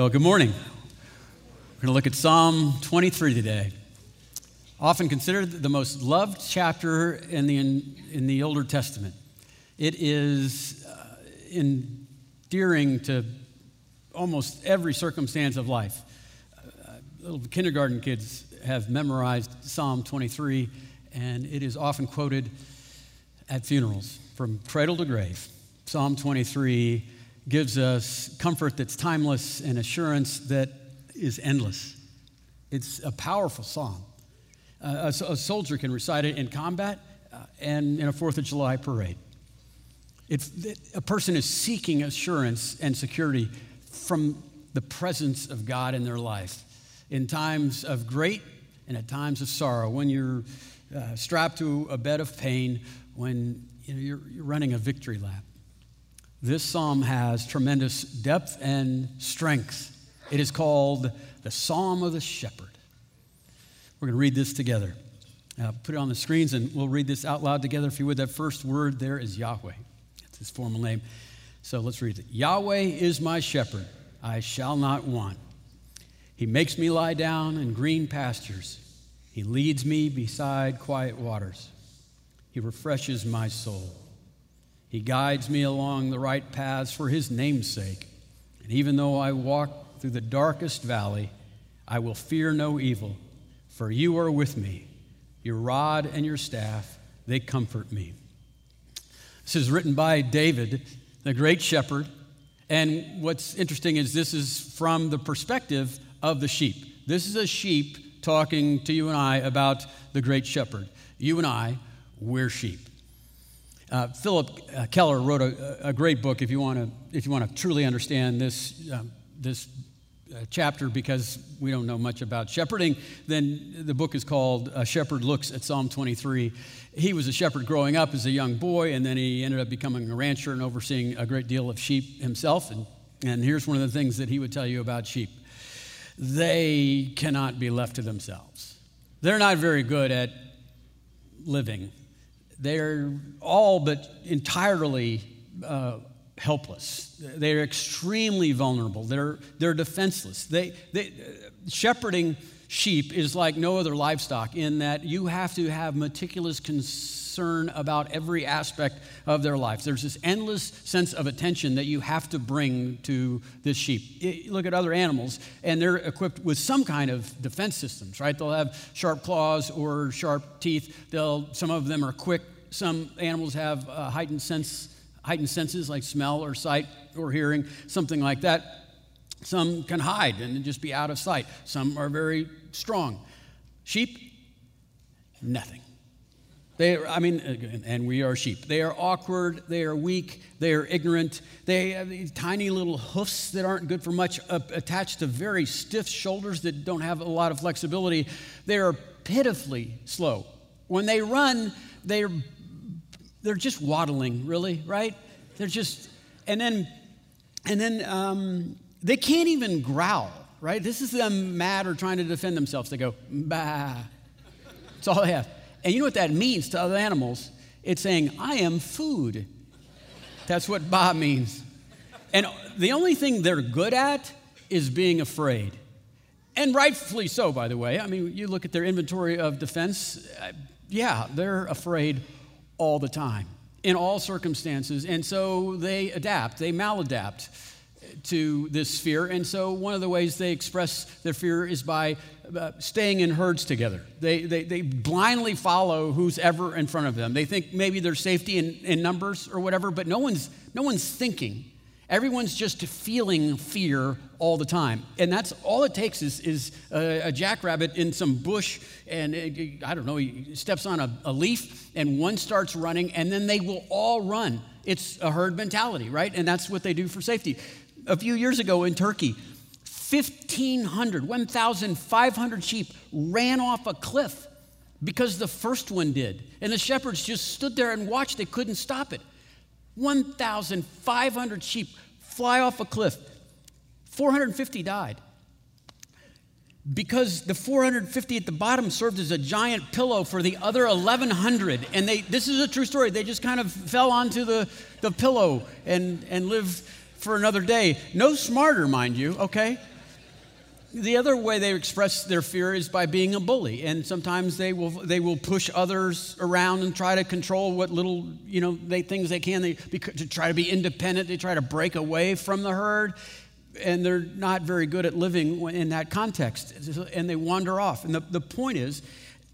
Well, good morning. We're going to look at Psalm 23 today. Often considered the most loved chapter in the, in, in the Older Testament. It is uh, endearing to almost every circumstance of life. Uh, little kindergarten kids have memorized Psalm 23, and it is often quoted at funerals from cradle to grave. Psalm 23 gives us comfort that's timeless and assurance that is endless. It's a powerful psalm. Uh, a, a, soldier can recite it in combat uh, and in a Fourth of July parade. It, a person is seeking assurance and security from the presence of God in their life in times of great and at times of sorrow, when you're uh, strapped to a bed of pain, when you know, you're, you're running a victory lap. This psalm has tremendous depth and strength. It is called the Psalm of the Shepherd. We're going to read this together. Uh, put it on the screens and we'll read this out loud together. If you would, that first word there is Yahweh. It's his formal name. So let's read it. Yahweh is my shepherd, I shall not want. He makes me lie down in green pastures. He leads me beside quiet waters. He refreshes my soul. He guides me along the right paths for his name's sake. And even though I walk through the darkest valley, I will fear no evil, for you are with me. Your rod and your staff, they comfort me. This is written by David, the great shepherd. And what's interesting is this is from the perspective of the sheep. This is a sheep talking to you and I about the great shepherd. You and I, we're sheep. Uh, Phillip uh, Keller wrote a, a, great book if you want to if you want to truly understand this um, this uh, chapter because we don't know much about shepherding. Then the book is called "A Shepherd Looks at Psalm 23." He was a shepherd growing up as a young boy, and then he ended up becoming a rancher and overseeing a great deal of sheep himself. And and here's one of the things that he would tell you about sheep: they cannot be left to themselves. They're not very good at living they're all but entirely uh, helpless. They're extremely vulnerable. They're, they're defenseless. They, they, uh, shepherding sheep is like no other livestock in that you have to have meticulous concern about every aspect of their life. There's this endless sense of attention that you have to bring to this sheep. Look at other animals, and they're equipped with some kind of defense systems, right? They'll have sharp claws or sharp teeth. They'll, some of them are quick. Some animals have uh, heightened sense, heightened senses like smell or sight or hearing, something like that. Some can hide and just be out of sight. Some are very strong. Sheep, nothing. They, I mean, and we are sheep. They are awkward, they are weak, they are ignorant. They have tiny little hoofs that aren't good for much, uh, attached to very stiff shoulders that don't have a lot of flexibility. They are pitifully slow. When they run, they're, they're just waddling, really, right? They're just, and then, and then um, they can't even growl, right? This is them mad or trying to defend themselves. They go, bah. That's all they have. And you know what that means to other animals? It's saying, I am food. That's what ba means. And the only thing they're good at is being afraid. And rightfully so, by the way. I mean, you look at their inventory of defense, uh, yeah, they're afraid all the time in all circumstances. And so they adapt, they maladapt to this fear. And so, one of the ways they express their fear is by uh, staying in herds together. They, they, they blindly follow who's ever in front of them. They think maybe there's safety in, in numbers or whatever, but no one's, no one's thinking. Everyone's just feeling fear all the time. And that's all it takes is, is a, a jackrabbit in some bush, and it, I don't know, he steps on a, a leaf, and one starts running, and then they will all run. It's a herd mentality, right? And that's what they do for safety a few years ago in Turkey, 1,500, 1,500 sheep ran off a cliff because the first one did. And the shepherds just stood there and watched. They couldn't stop it. 1,500 sheep fly off a cliff. 450 died. Because the 450 at the bottom served as a giant pillow for the other 1,100. And they, this is a true story. They just kind of fell onto the, the pillow and, and lived for another day. No smarter, mind you, okay? The other way they express their fear is by being a bully, and sometimes they will they will push others around and try to control what little you know they, things they can. They to try to be independent. They try to break away from the herd, and they're not very good at living in that context, and they wander off. And the, the point is,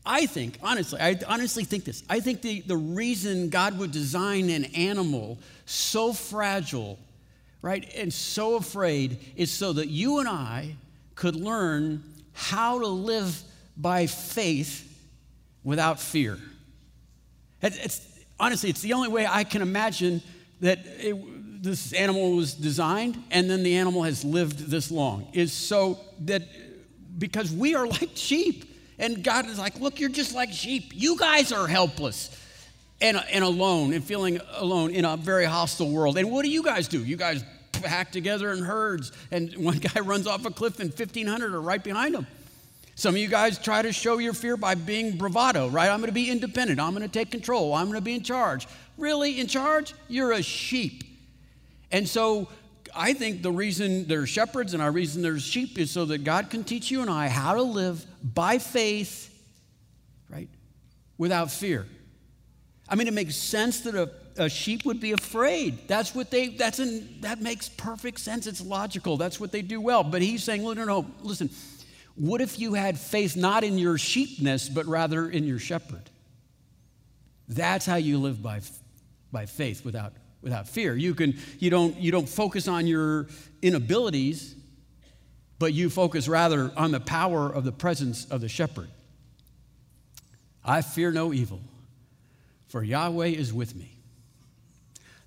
I think honestly, I honestly think this. I think the the reason God would design an animal so fragile, right, and so afraid is so that you and I could learn how to live by faith without fear. It's, honestly, it's the only way I can imagine that it, this animal was designed and then the animal has lived this long. Is so that because we are like sheep. And God is like, look, you're just like sheep. You guys are helpless and, and alone and feeling alone in a very hostile world. And what do you guys do? You guys packed together in herds, and one guy runs off a cliff and 1,500 are right behind him. Some of you guys try to show your fear by being bravado, right? I'm going to be independent. I'm going to take control. I'm going to be in charge. Really, in charge? You're a sheep. And so I think the reason there's shepherds and our reason there's sheep is so that God can teach you and I how to live by faith, right? Without fear. I mean, it makes sense that a a sheep would be afraid. That's what they, that's an, that makes perfect sense. It's logical. That's what they do well. But he's saying, no, no, no, listen, what if you had faith not in your sheepness, but rather in your shepherd? That's how you live by, by faith without, without fear. You, can, you, don't, you don't focus on your inabilities, but you focus rather on the power of the presence of the shepherd. I fear no evil, for Yahweh is with me.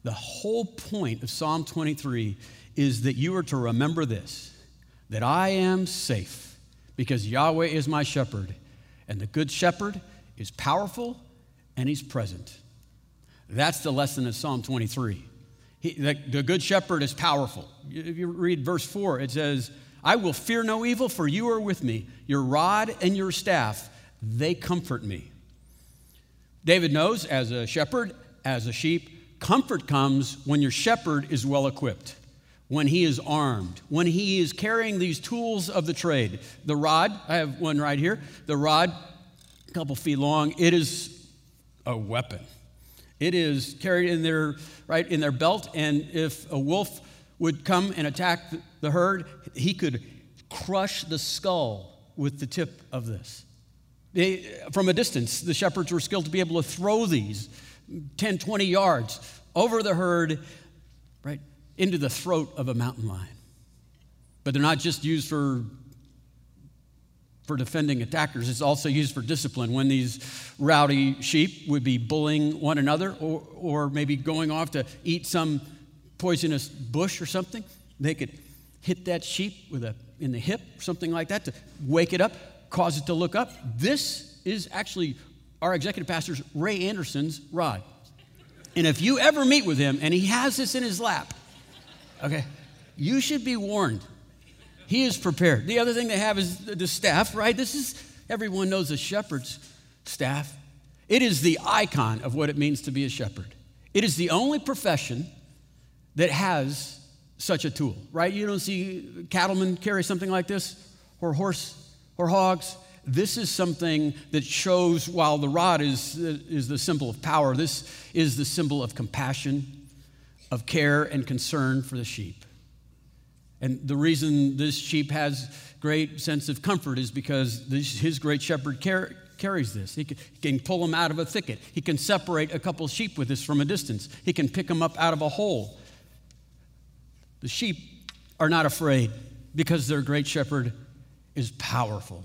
The whole point of Psalm 23 is that you are to remember this that I am safe because Yahweh is my shepherd, and the good shepherd is powerful and he's present. That's the lesson of Psalm 23. He, the, the good shepherd is powerful. If you read verse 4, it says, I will fear no evil, for you are with me. Your rod and your staff, they comfort me. David knows as a shepherd, as a sheep, Comfort comes when your shepherd is well equipped, when he is armed, when he is carrying these tools of the trade. The rod, I have one right here, the rod, a couple feet long, it is a weapon. It is carried in their right in their belt, and if a wolf would come and attack the herd, he could crush the skull with the tip of this. They, from a distance, the shepherds were skilled to be able to throw these 10, 20 yards over the herd, right, into the throat of a mountain lion. But they're not just used for, for defending attackers, it's also used for discipline. When these rowdy sheep would be bullying one another or, or maybe going off to eat some poisonous bush or something, they could hit that sheep with a, in the hip something like that to wake it up, cause it to look up. This is actually our executive pastor's Ray Anderson's rod. And if you ever meet with him and he has this in his lap, okay, you should be warned. He is prepared. The other thing they have is the staff, right? This is, everyone knows a shepherd's staff. It is the icon of what it means to be a shepherd. It is the only profession that has such a tool, right? You don't see cattlemen carry something like this, or horse, or hogs. This is something that shows while the rod is, is the symbol of power, this is the symbol of compassion, of care and concern for the sheep. And the reason this sheep has great sense of comfort is because this, his great shepherd car- carries this. He can, he can, pull them out of a thicket. He can separate a couple sheep with this from a distance. He can pick them up out of a hole. The sheep are not afraid because their great shepherd is powerful.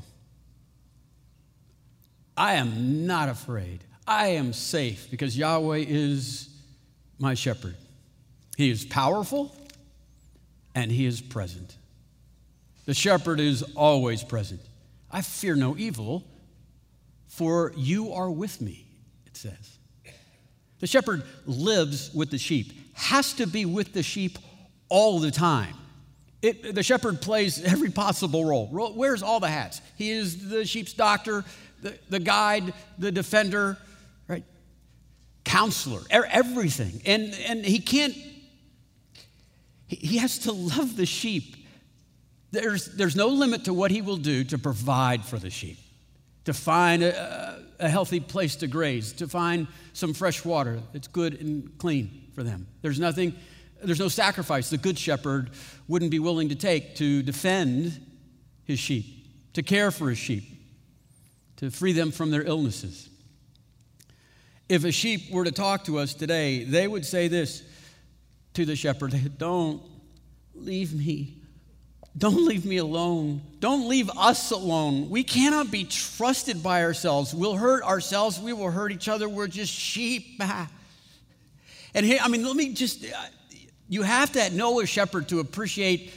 I am not afraid. I am safe because Yahweh is my shepherd. He is powerful and he is present. The shepherd is always present. I fear no evil, for you are with me, it says. The shepherd lives with the sheep, has to be with the sheep all the time. It, the shepherd plays every possible role, wears all the hats. He is the sheep's doctor, the, the guide, the defender, right? Counselor, everything. And, and he can't, he has to love the sheep. There's, there's no limit to what he will do to provide for the sheep, to find a, a healthy place to graze, to find some fresh water that's good and clean for them. There's nothing, there's no sacrifice the good shepherd wouldn't be willing to take to defend his sheep, to care for his sheep, to free them from their illnesses. If a sheep were to talk to us today, they would say this to the shepherd Don't leave me. Don't leave me alone. Don't leave us alone. We cannot be trusted by ourselves. We'll hurt ourselves. We will hurt each other. We're just sheep. And here, I mean, let me just, you have to know a shepherd to appreciate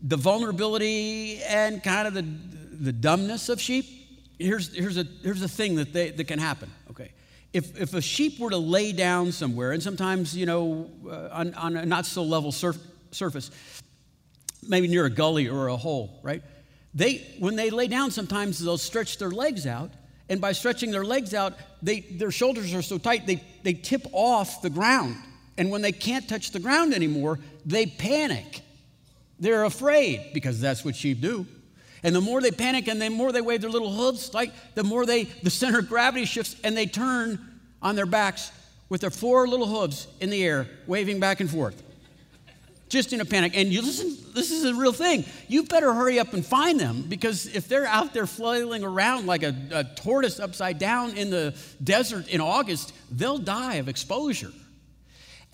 the vulnerability and kind of the, the dumbness of sheep. Here's, here's, a, here's a thing that, they, that can happen, okay? If, if a sheep were to lay down somewhere, and sometimes, you know, uh, on, on a not so level surf, surface, maybe near a gully or a hole, right? They, when they lay down, sometimes they'll stretch their legs out, and by stretching their legs out, they, their shoulders are so tight they, they tip off the ground. And when they can't touch the ground anymore, they panic. They're afraid because that's what sheep do. And the more they panic and the more they wave their little hooves, like the more they the center of gravity shifts and they turn on their backs with their four little hooves in the air, waving back and forth just in a panic. And you listen, this is a real thing. You better hurry up and find them because if they're out there flailing around like a, a tortoise upside down in the desert in August, they'll die of exposure.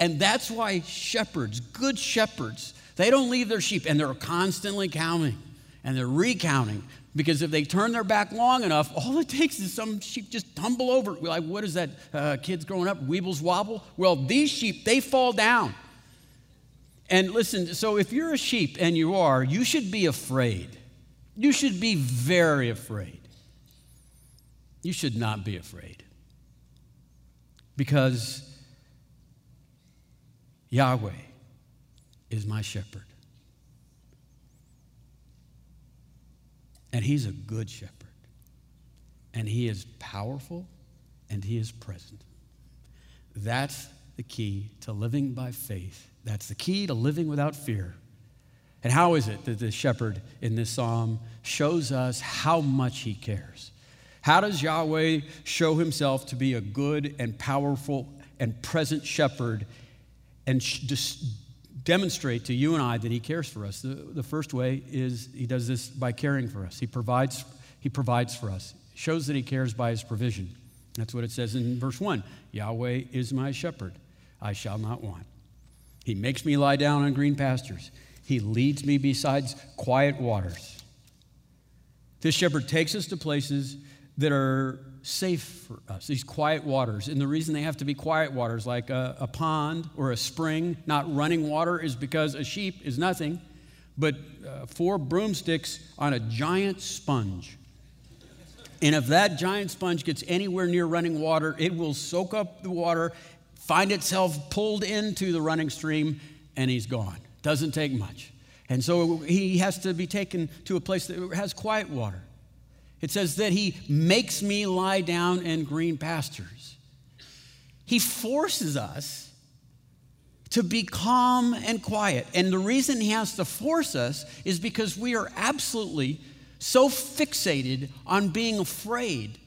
And that's why shepherds, good shepherds, they don't leave their sheep and they're constantly counting and they're recounting because if they turn their back long enough, all it takes is some sheep just tumble over. We're like, what is that? Uh, kids growing up, weebles wobble? Well, these sheep, they fall down. And listen, so if you're a sheep, and you are, you should be afraid. You should be very afraid. You should not be afraid. Because Yahweh is my shepherd. And he's a good shepherd. And he is powerful and he is present. That's the key to living by faith that's the key to living without fear. And how is it that the shepherd in this psalm shows us how much he cares? How does Yahweh show himself to be a good and powerful and present shepherd and just demonstrate to you and I that he cares for us? The, the first way is he does this by caring for us. He provides, he provides for us. shows that he cares by his provision. That's what it says in verse 1 Yahweh is my shepherd, I shall not want. He makes me lie down on green pastures. He leads me beside quiet waters. This shepherd takes us to places that are safe for us, these quiet waters. And the reason they have to be quiet waters, like a, a, pond or a spring, not running water, is because a sheep is nothing but uh, four broomsticks on a giant sponge. And if that giant sponge gets anywhere near running water, it will soak up the water find itself pulled into the running stream, and he's gone. Doesn't take much. And so he has to be taken to a place that has quiet water. It says that he makes me lie down in green pastures. He forces us to be calm and quiet. And the reason he has to force us is because we are absolutely so fixated on being afraid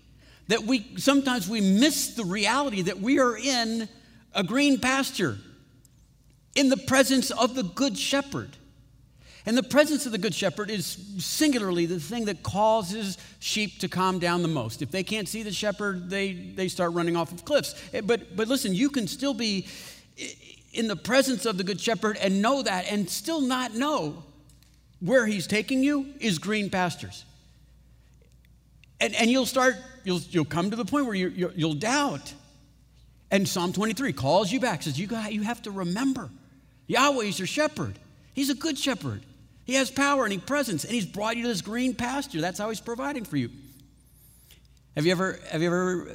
that we sometimes we miss the reality that we are in a green pasture in the presence of the Good Shepherd. And the presence of the Good Shepherd is singularly the thing that causes sheep to calm down the most. If they can't see the shepherd, they, they start running off of cliffs. Eh, but, but listen, you can still be in the presence of the Good Shepherd and know that and still not know where he's taking you is green pastures. And, and you'll start, you'll, you'll come to the point where you you'll doubt. And Psalm 23 calls you back, says, You, got, you have to remember Yahweh is your shepherd. He's a good shepherd. He has power and he presence, and he's brought you to this green pasture. That's how he's providing for you. Have you ever, have you ever,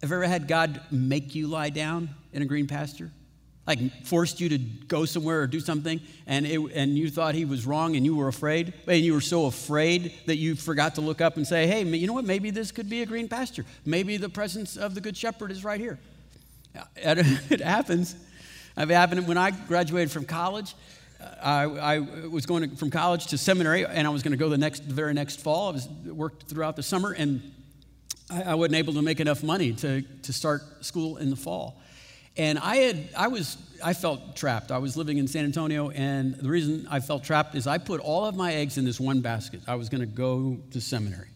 have you ever had God make you lie down in a green pasture? Like forced you to go somewhere or do something, and, it, and you thought he was wrong and you were afraid, and you were so afraid that you forgot to look up and say, Hey, you know what? Maybe this could be a green pasture. Maybe the presence of the good shepherd is right here. It happens. It happened when I graduated from college. I, I was going to, from college to seminary, and I was going to go the next, the very next fall. I was worked throughout the summer, and I, I wasn't able to make enough money to, to start school in the fall. And I had, I was, I felt trapped. I was living in San Antonio, and the reason I felt trapped is I put all of my eggs in this one basket. I was going to go to seminary.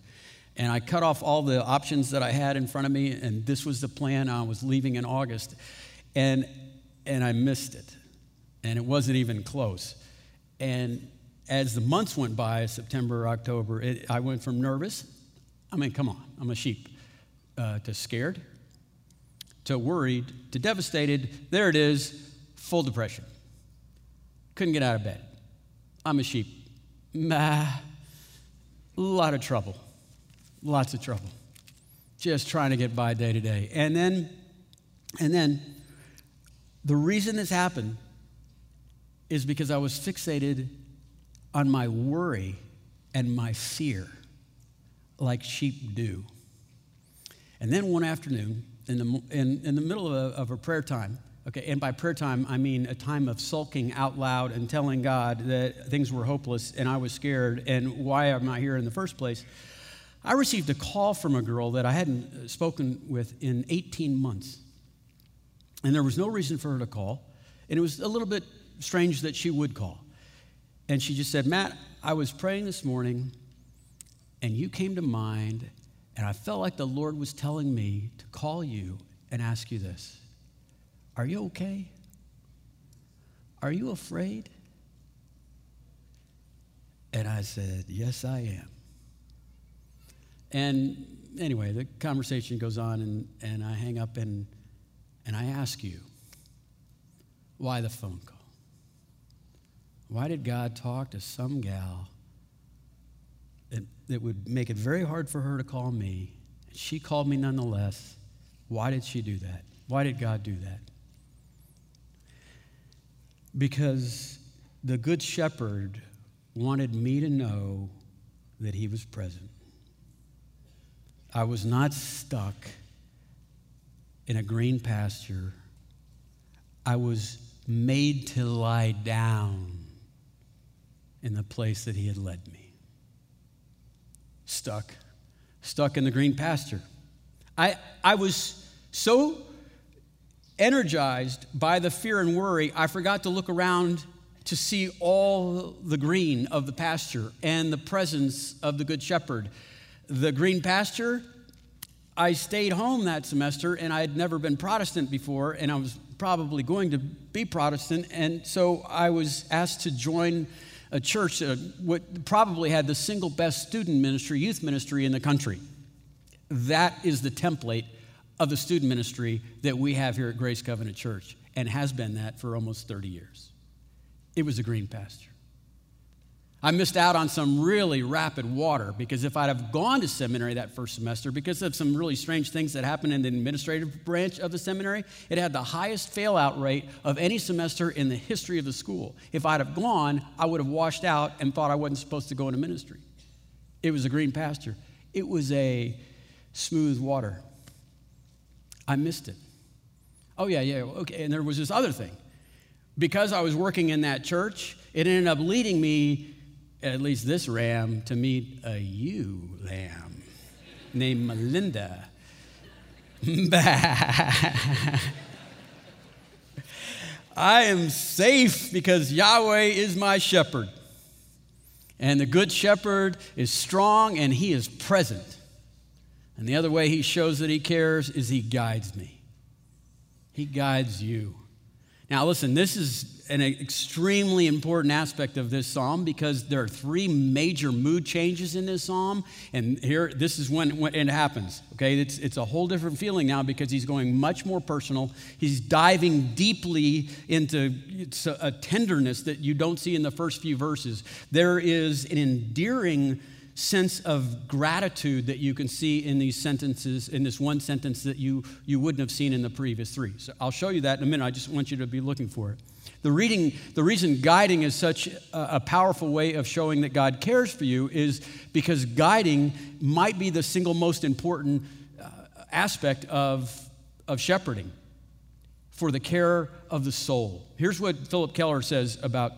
And I cut off all the options that I had in front of me, and this was the plan. I was leaving in August, and, and I missed it. And it wasn't even close. And as the months went by, September, October, it, I went from nervous, I mean, come on, I'm a sheep, uh, to scared, to worried, to devastated. There it is, full depression. Couldn't get out of bed. I'm a sheep. Nah, a lot of trouble. Lots of trouble. Just trying to get by day to day. And then, and then, the reason this happened is because I was fixated on my worry and my fear, like sheep do. And then one afternoon, in the, in, in the middle of a, of a prayer time, okay, and by prayer time, I mean a time of sulking out loud and telling God that things were hopeless and I was scared and why am I here in the first place? I received a call from a girl that I hadn't uh, spoken with in 18 months. And there was no reason for her to call. And it was a little bit strange that she would call. And she just said, Matt, I was praying this morning and you came to mind, and I felt like the Lord was telling me to call you and ask you this Are you okay? Are you afraid? And I said, Yes, I am. And anyway, the conversation goes on, and, and I hang up and, and I ask you, why the phone call? Why did God talk to some gal that, that would make it very hard for her to call me? She called me nonetheless. Why did she do that? Why did God do that? Because the Good Shepherd wanted me to know that he was present. I was not stuck in a green pasture. I was made to lie down in the place that he had led me. Stuck, stuck in the green pasture. I, I was so energized by the fear and worry, I forgot to look around to see all the green of the pasture and the presence of the Good Shepherd. The green pasture, I stayed home that semester and I had never been Protestant before, and I was probably going to be Protestant, and so I was asked to join a church that what probably had the single best student ministry, youth ministry in the country. That is the template of the student ministry that we have here at Grace Covenant Church and has been that for almost 30 years. It was a green pasture. I missed out on some really rapid water because if I'd have gone to seminary that first semester, because of some really strange things that happened in the administrative branch of the seminary, it had the highest failout rate of any semester in the history of the school. If I'd have gone, I would have washed out and thought I wasn't supposed to go into ministry. It was a green pasture, it was a smooth water. I missed it. Oh, yeah, yeah, okay. And there was this other thing. Because I was working in that church, it ended up leading me at least this ram, to meet a ewe lamb named Melinda. I am safe because Yahweh is my shepherd. And the good shepherd is strong and he is present. And the other way he shows that he cares is he guides me. He guides you. Now, listen, this is an extremely important aspect of this psalm because there are three major mood changes in this psalm. And here, this is when, when it happens. Okay, it's, it's a whole different feeling now because he's going much more personal. He's diving deeply into a, a tenderness that you don't see in the first few verses. There is an endearing sense of gratitude that you can see in these sentences, in this one sentence that you, you wouldn't have seen in the previous three. So I'll show you that in a minute. I just want you to be looking for it. The reading, the reason guiding is such a, a powerful way of showing that God cares for you is because guiding might be the single most important uh, aspect of, of shepherding for the care of the soul. Here's what Phillip Keller says about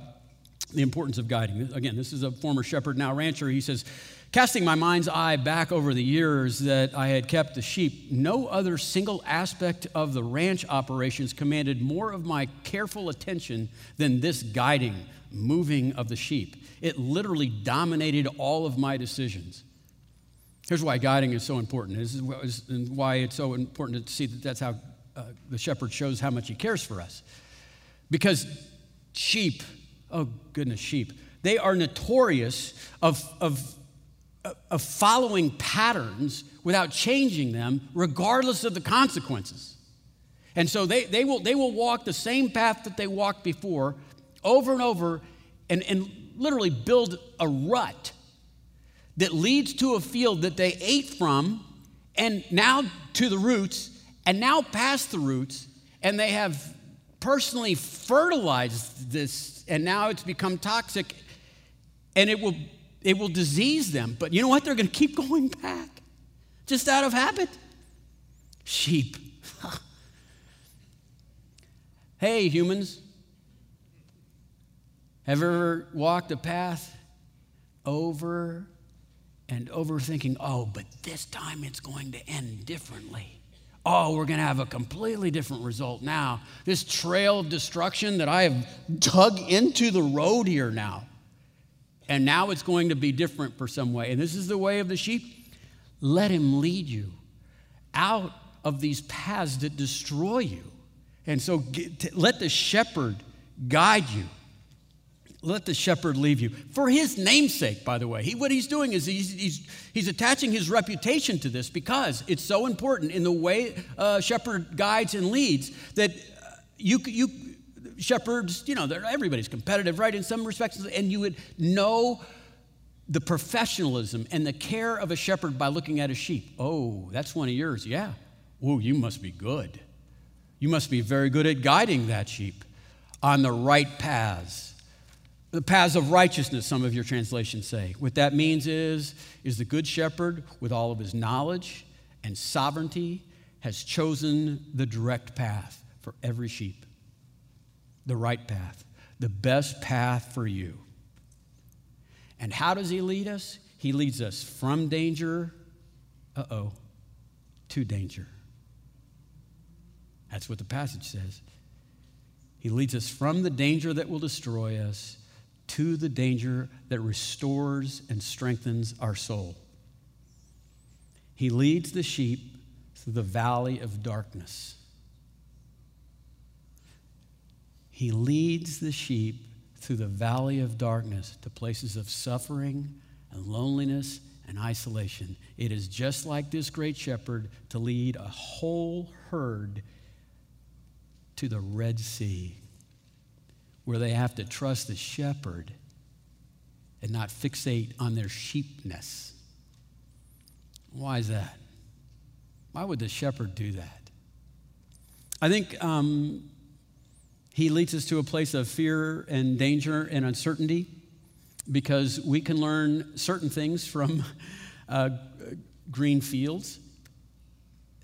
the importance of guiding. Again, this is a former shepherd, now rancher. He says, Casting my mind's eye back over the years that I had kept the sheep, no other single aspect of the ranch operations commanded more of my careful attention than this guiding, moving of the sheep. It literally dominated all of my decisions. Here's why guiding is so important. This is why it's so important to see that that's how uh, the shepherd shows how much he cares for us. Because sheep, oh goodness, sheep, they are notorious of, of of following patterns without changing them, regardless of the consequences. And so they, they, will, they will walk the same path that they walked before over and over and, and literally build a rut that leads to a field that they ate from and now to the roots and now past the roots. And they have personally fertilized this and now it's become toxic and it will it will disease them. But you know what? They're going to keep going back just out of habit. Sheep. hey, humans. Have ever walked a path over and over thinking, oh, but this time it's going to end differently? Oh, we're going to have a completely different result now. This trail of destruction that I have dug into the road here now and now it's going to be different for some way. And this is the way of the sheep. Let him lead you out of these paths that destroy you. And so get, let the shepherd guide you. Let the shepherd leave you. For his namesake, by the way. He, what he's doing is he's, he's, he's attaching his reputation to this because it's so important in the way uh, shepherd guides and leads that uh, you, you, shepherds, you know, everybody's competitive, right, in some respects, and you would know the professionalism and the care of a shepherd by looking at a sheep. Oh, that's one of yours. Yeah. Oh, you must be good. You must be very good at guiding that sheep on the right paths. The paths of righteousness, some of your translations say. What that means is, is the good shepherd, with all of his knowledge and sovereignty, has chosen the direct path for every sheep the right path, the best path for you. And how does He lead us? He leads us from danger, uh oh, to danger. That's what the passage says. He leads us from the danger that will destroy us to the danger that restores and strengthens our soul. He leads the sheep through the valley of darkness. He leads the sheep through the valley of darkness to places of suffering and loneliness and isolation. It is just like this great shepherd to lead a whole herd to the Red Sea, where they have to trust the shepherd and not fixate on their sheepness. Why is that? Why would the shepherd do that? I think um, he leads us to a place of fear and danger and uncertainty because we can learn certain things from uh, green fields.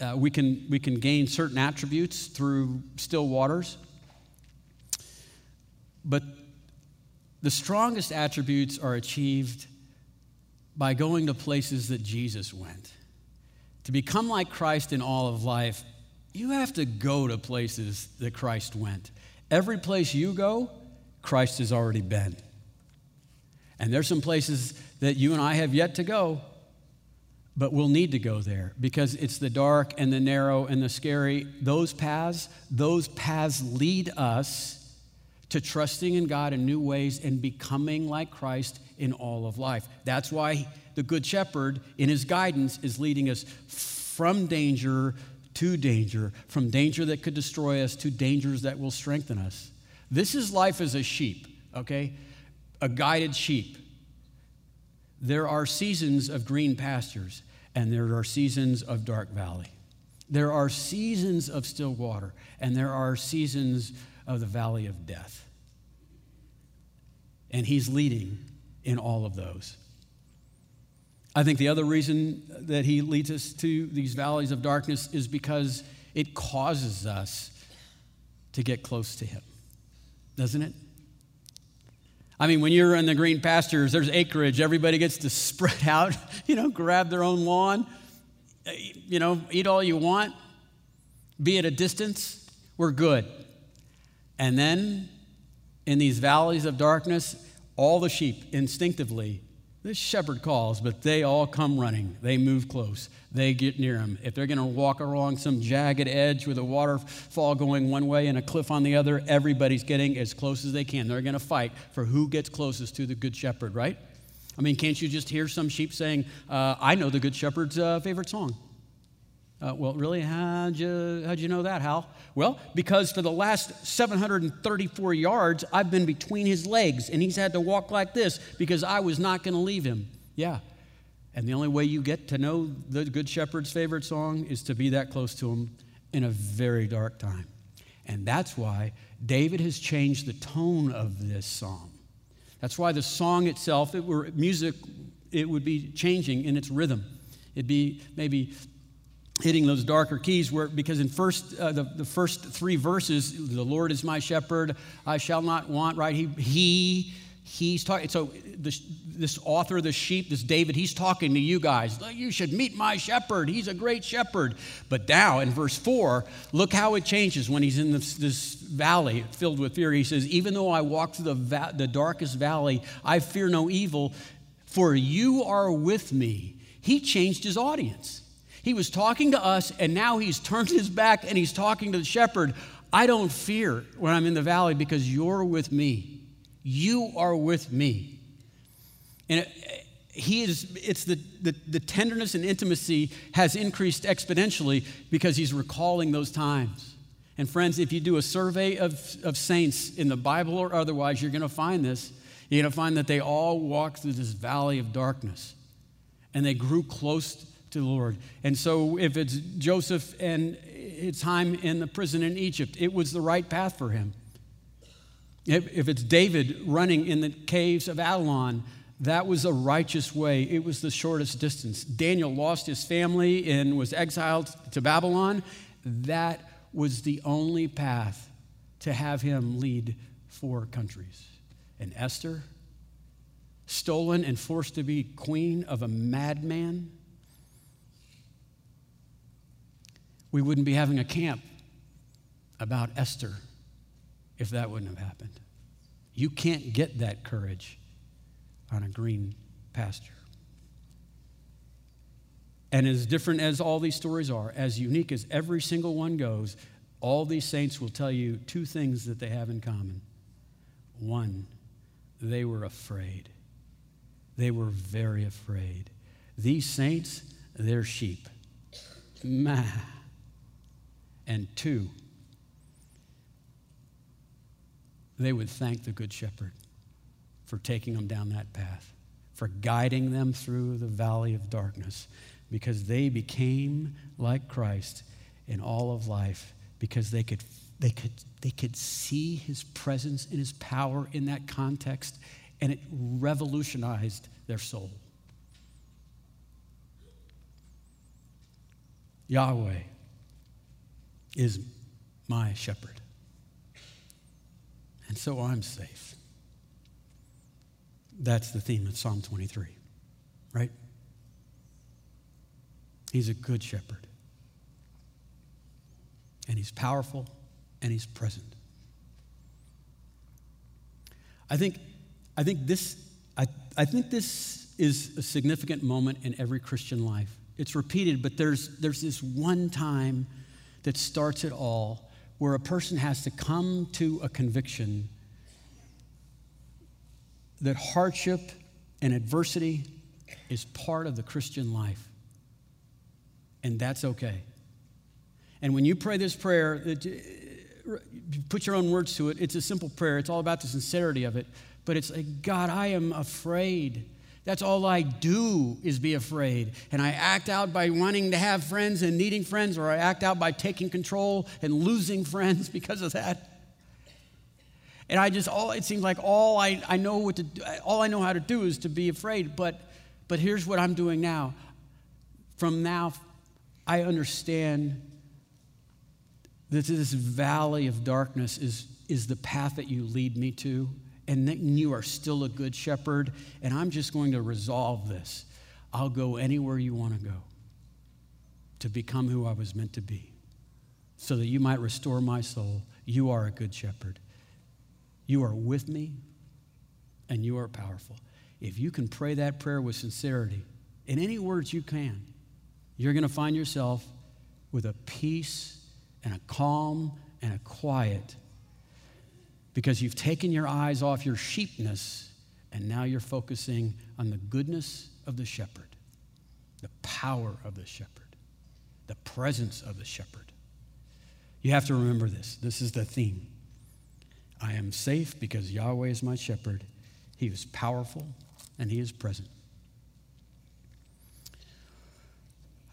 Uh, we, can, we can gain certain attributes through still waters. But the strongest attributes are achieved by going to places that Jesus went. To become like Christ in all of life, you have to go to places that Christ went. Every place you go, Christ has already been. And there's some places that you and I have yet to go, but we'll need to go there because it's the dark and the narrow and the scary. Those paths, those paths lead us to trusting in God in new ways and becoming like Christ in all of life. That's why the Good Shepherd, in his guidance, is leading us from danger to danger, from danger that could destroy us to dangers that will strengthen us. This is life as a sheep, okay? A guided sheep. There are seasons of green pastures, and there are seasons of dark valley. There are seasons of still water, and there are seasons of the valley of death. And He's leading in all of those. I think the other reason that he leads us to these valleys of darkness is because it causes us to get close to him, doesn't it? I mean, when you're in the green pastures, there's acreage. Everybody gets to spread out, you know, grab their own lawn, eh, you know, eat all you want, be at a distance. We're good. And then in these valleys of darkness, all the sheep instinctively this shepherd calls, but they all come running. They move close. They get near him. If they're going to walk along some jagged edge with a waterfall going one way and a cliff on the other, everybody's getting as close as they can. They're going to fight for who gets closest to the good shepherd, right? I mean, can't you just hear some sheep saying, uh, I know the good shepherd's uh, favorite song? Uh, well, really? How'd you, how'd you know that, Hal? Well, because for the last 734 yards, I've been between his legs, and he's had to walk like this because I was not going to leave him. Yeah. And the only way you get to know the Good Shepherd's favorite song is to be that close to him in a very dark time. And that's why David has changed the tone of this psalm. That's why the song itself, it were music, it would be changing in its rhythm. It'd be maybe hitting those darker keys where because in first uh, the, the first three verses the lord is my shepherd i shall not want right? He he he's talking so this, this author of the sheep this david he's talking to you guys. You should meet my shepherd. He's a great shepherd. But now in verse 4 look how it changes when he's in this, this valley filled with fear. He says even though i walk through the, va- the darkest valley i fear no evil for you are with me. He changed his audience he was talking to us, and now he's turned his back and he's talking to the shepherd. I don't fear when I'm in the valley because you're with me. You are with me. And it, he is, it's the, the, the tenderness and intimacy has increased exponentially because he's recalling those times. And friends, if you do a survey of, of saints in the Bible or otherwise, you're going to find this. You're going to find that they all walked through this valley of darkness and they grew close to the Lord. And so, if it's Joseph and his time in the prison in Egypt, it was the right path for him. If, it's David running in the caves of Adullam, that was a righteous way. It was the shortest distance. Daniel lost his family and was exiled to Babylon. That was the only path to have him lead four countries. And Esther, stolen and forced to be queen of a madman, we wouldn't be having a camp about Esther if that wouldn't have happened. You can't get that courage on a green pasture. And as different as all these stories are, as unique as every single one goes, all these saints will tell you two things that they have in common. One, they were afraid. They were very afraid. These saints, they're sheep. Ma. And two, they would thank the Good Shepherd for taking them down that path, for guiding them through the valley of darkness, because they became like Christ in all of life, because they could, they could, they could see his presence and his power in that context, and it revolutionized their soul. Yahweh is my shepherd. And so I'm safe. That's the theme of Psalm 23, right? He's a good shepherd. And he's powerful and he's present. I think, I think this, I, I think this is a significant moment in every Christian life. It's repeated, but there's, there's this one time that starts it all, where a person has to come to a conviction that hardship and adversity is part of the Christian life. And that's okay. And when you pray this prayer, put your own words to it. It's a simple prayer. It's all about the sincerity of it. But it's like, God, I am afraid. That's all I do is be afraid. And I act out by wanting to have friends and needing friends, or I act out by taking control and losing friends because of that. And I just all it seems like all I, I know what to do, all I know how to do is to be afraid. But but here's what I'm doing now. From now, I understand that this valley of darkness is, is the path that you lead me to, and then you are still a good shepherd, and I'm just going to resolve this. I'll go anywhere you want to go to become who I was meant to be, so that you might restore my soul. You are a good shepherd. You are with me, and you are powerful. If you can pray that prayer with sincerity, in any words you can, you're going to find yourself with a peace and a calm and a quiet because you've taken your eyes off your sheepness and now you're focusing on the goodness of the shepherd, the power of the shepherd, the presence of the shepherd. You have to remember this. This is the theme. I am safe because Yahweh is my shepherd. He is powerful and he is present.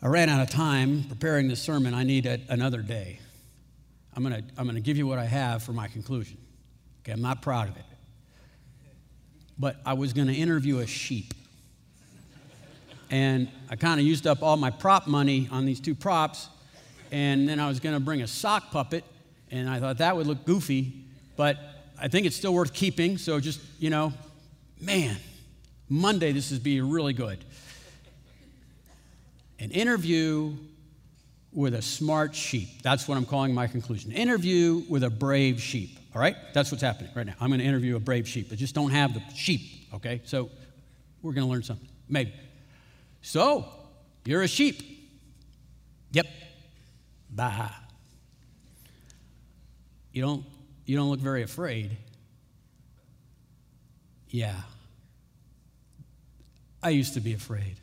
I ran out of time preparing this sermon. I need a, another day. I'm going to I'm going to give you what I have for my conclusion. Okay, I'm not proud of it. But I was going to interview a sheep. And I kind of used up all my prop money on these two props. And then I was going to bring a sock puppet. And I thought that would look goofy. But I think it's still worth keeping. So just, you know, man, Monday this is be really good an interview with a smart sheep. That's what I'm calling my conclusion. Interview with a brave sheep. All right? That's what's happening right now. I'm going to interview a brave sheep. I just don't have the sheep. Okay? So we're going to learn something. Maybe. So, you're a sheep. Yep. Bah. You don't you don't look very afraid. Yeah. I used to be afraid.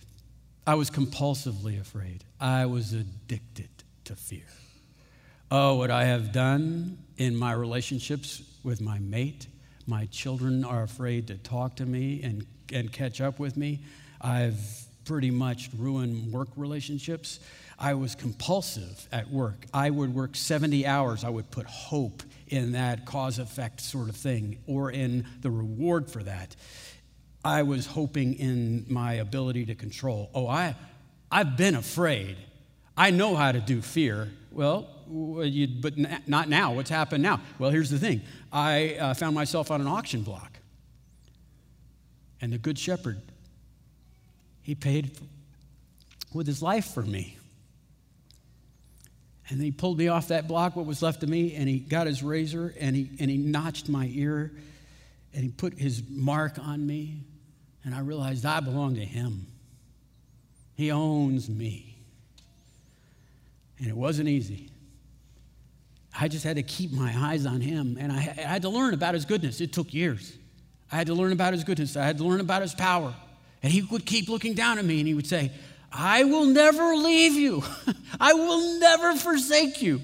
I was compulsively afraid. I was addicted to fear. Oh, what I have done in my relationships with my mate. My children are afraid to talk to me and, and catch up with me. I've pretty much ruined work relationships. I was compulsive at work. I would work 70 hours. I would put hope in that cause effect sort of thing or in the reward for that. I was hoping in my ability to control. Oh, I, I've been afraid. I know how to do fear. Well, but not now. What's happened now? Well, here's the thing I uh, found myself on an auction block. And the Good Shepherd, he paid with his life for me. And he pulled me off that block, what was left of me, and he got his razor and he, and he notched my ear and he put his mark on me. And I realized I belong to him. He owns me. And it wasn't easy. I just had to keep my eyes on him. And I, I had to learn about his goodness. It took years. I had to learn about his goodness. I had to learn about his power. And he would keep looking down at me and he would say, I will never leave you. I will never forsake you.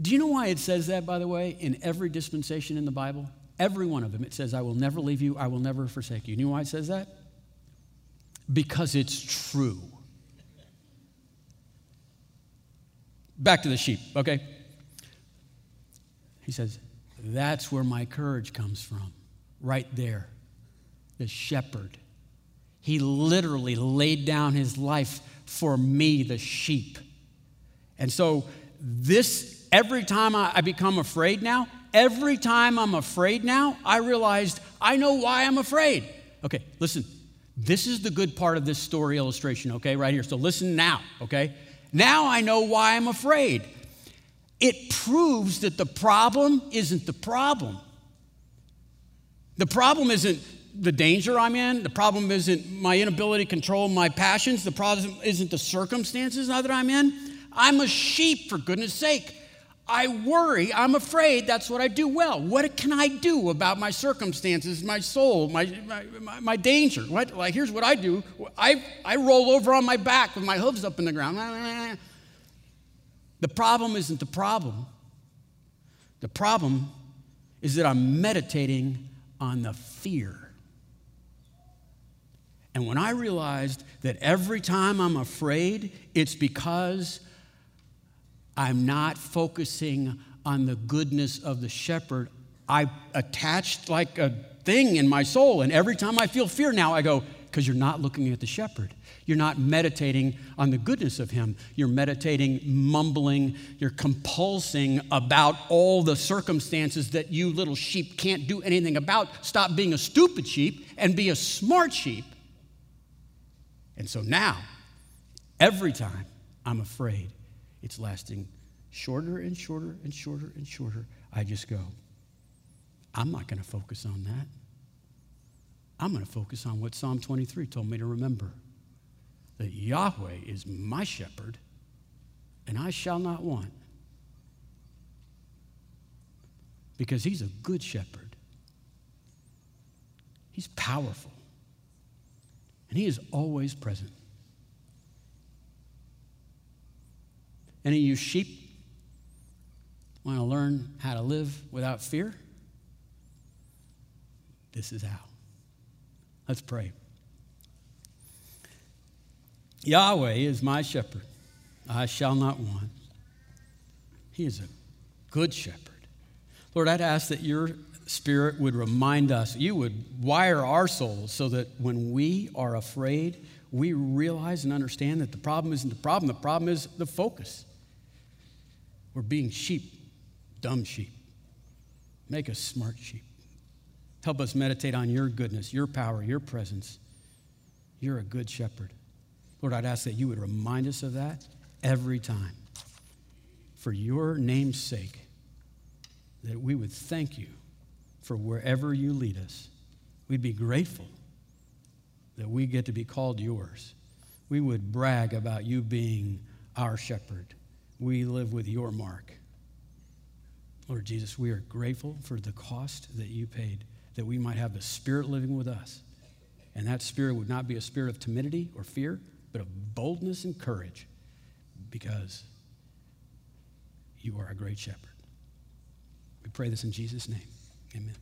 Do you know why it says that, by the way, in every dispensation in the Bible? Every one of them, it says, I will never leave you, I will never forsake you. You know why it says that? Because it's true. Back to the sheep, okay? He says, That's where my courage comes from, right there. The shepherd. He literally laid down his life for me, the sheep. And so, this, every time I, I become afraid now, every time I'm afraid now, I realized I know why I'm afraid. Okay, listen. This is the good part of this story illustration, okay, right here. So listen now, okay? Now I know why I'm afraid. It proves that the problem isn't the problem. The problem isn't the danger I'm in. The problem isn't my inability to control my passions. The problem isn't the circumstances that I'm in. I'm a sheep, for goodness sake. I worry, I'm afraid, that's what I do well. What can I do about my circumstances, my soul, my, my, my, danger? What, like, here's what I do I, I roll over on my back with my hooves up in the ground. The problem isn't the problem. The problem is that I'm meditating on the fear. And when I realized that every time I'm afraid, it's because I'm not focusing on the goodness of the shepherd. I attached like a thing in my soul. And every time I feel fear now, I go, Because you're not looking at the shepherd. You're not meditating on the goodness of him. You're meditating, mumbling, you're compulsing about all the circumstances that you little sheep can't do anything about. Stop being a stupid sheep and be a smart sheep. And so now, every time I'm afraid, it's lasting shorter and shorter and shorter and shorter. I just go, I'm not going to focus on that. I'm going to focus on what Psalm 23 told me to remember that Yahweh is my shepherd, and I shall not want. Because he's a good shepherd, he's powerful, and he is always present. Any of you sheep want to learn how to live without fear? This is how. Let's pray. Yahweh is my shepherd. I shall not want. He is a good shepherd. Lord, I'd ask that your spirit would remind us, you would wire our souls so that when we are afraid, we realize and understand that the problem isn't the problem, the problem is the focus. We're being sheep, dumb sheep. Make us smart sheep. Help us meditate on your goodness, your power, your presence. You're a good shepherd. Lord, I'd ask that you would remind us of that every time. For your name's sake, that we would thank you for wherever you lead us. We'd be grateful that we get to be called yours. We would brag about you being our shepherd. We live with your mark. Lord Jesus, we are grateful for the cost that you paid that we might have the Spirit living with us. And that Spirit would not be a spirit of timidity or fear, but of boldness and courage because you are a great shepherd. We pray this in Jesus' name. Amen.